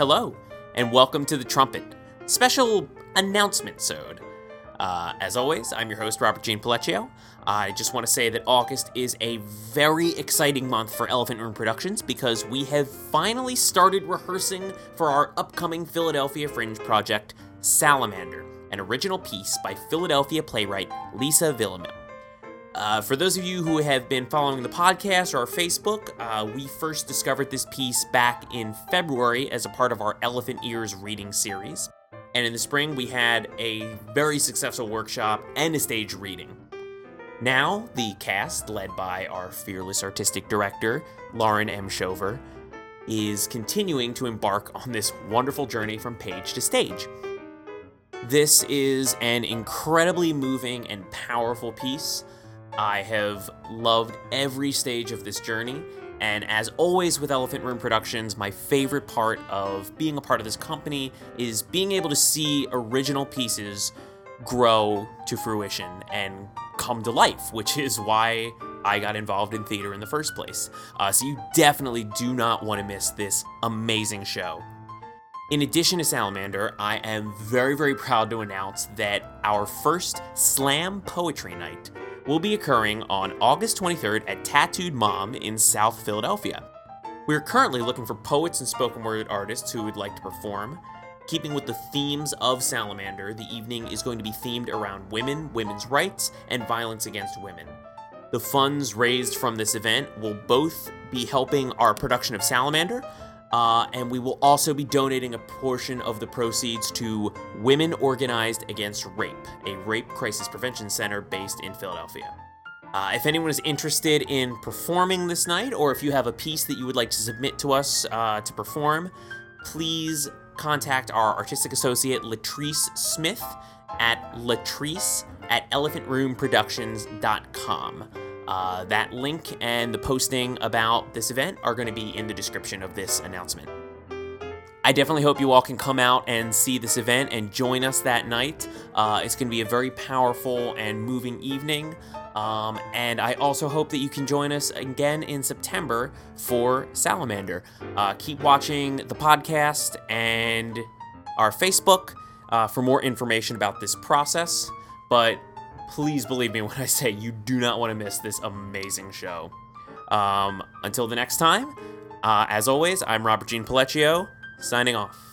Hello, and welcome to the Trumpet special announcement sode. Uh, as always, I'm your host, Robert Gene Palecchio. I just want to say that August is a very exciting month for Elephant Room Productions because we have finally started rehearsing for our upcoming Philadelphia Fringe project, Salamander, an original piece by Philadelphia playwright Lisa Villamil. Uh, for those of you who have been following the podcast or our Facebook, uh, we first discovered this piece back in February as a part of our Elephant Ears reading series. And in the spring, we had a very successful workshop and a stage reading. Now, the cast, led by our fearless artistic director, Lauren M. Shover, is continuing to embark on this wonderful journey from page to stage. This is an incredibly moving and powerful piece I have loved every stage of this journey. And as always with Elephant Room Productions, my favorite part of being a part of this company is being able to see original pieces grow to fruition and come to life, which is why I got involved in theater in the first place. Uh, so you definitely do not want to miss this amazing show. In addition to Salamander, I am very, very proud to announce that our first Slam Poetry Night will be occurring on August 23rd at Tattooed Mom in South Philadelphia. We are currently looking for poets and spoken word artists who would like to perform. Keeping with the themes of Salamander, the evening is going to be themed around women, women's rights, and violence against women. The funds raised from this event will both be helping our production of Salamander, uh, and we will also be donating a portion of the proceeds to Women Organized Against Rape, a rape crisis prevention center based in Philadelphia. Uh, if anyone is interested in performing this night, or if you have a piece that you would like to submit to us uh, to perform, please contact our artistic associate Latrice Smith at latrice at elephantroomproductions.com. Uh, that link and the posting about this event are going to be in the description of this announcement. I definitely hope you all can come out and see this event and join us that night. Uh, it's going to be a very powerful and moving evening. Um, and I also hope that you can join us again in September for Salamander. Uh, keep watching the podcast and our Facebook uh, for more information about this process. But please believe me when I say you do not want to miss this amazing show. Um, until the next time, uh, as always, I'm Robert Gene Palecchio, signing off.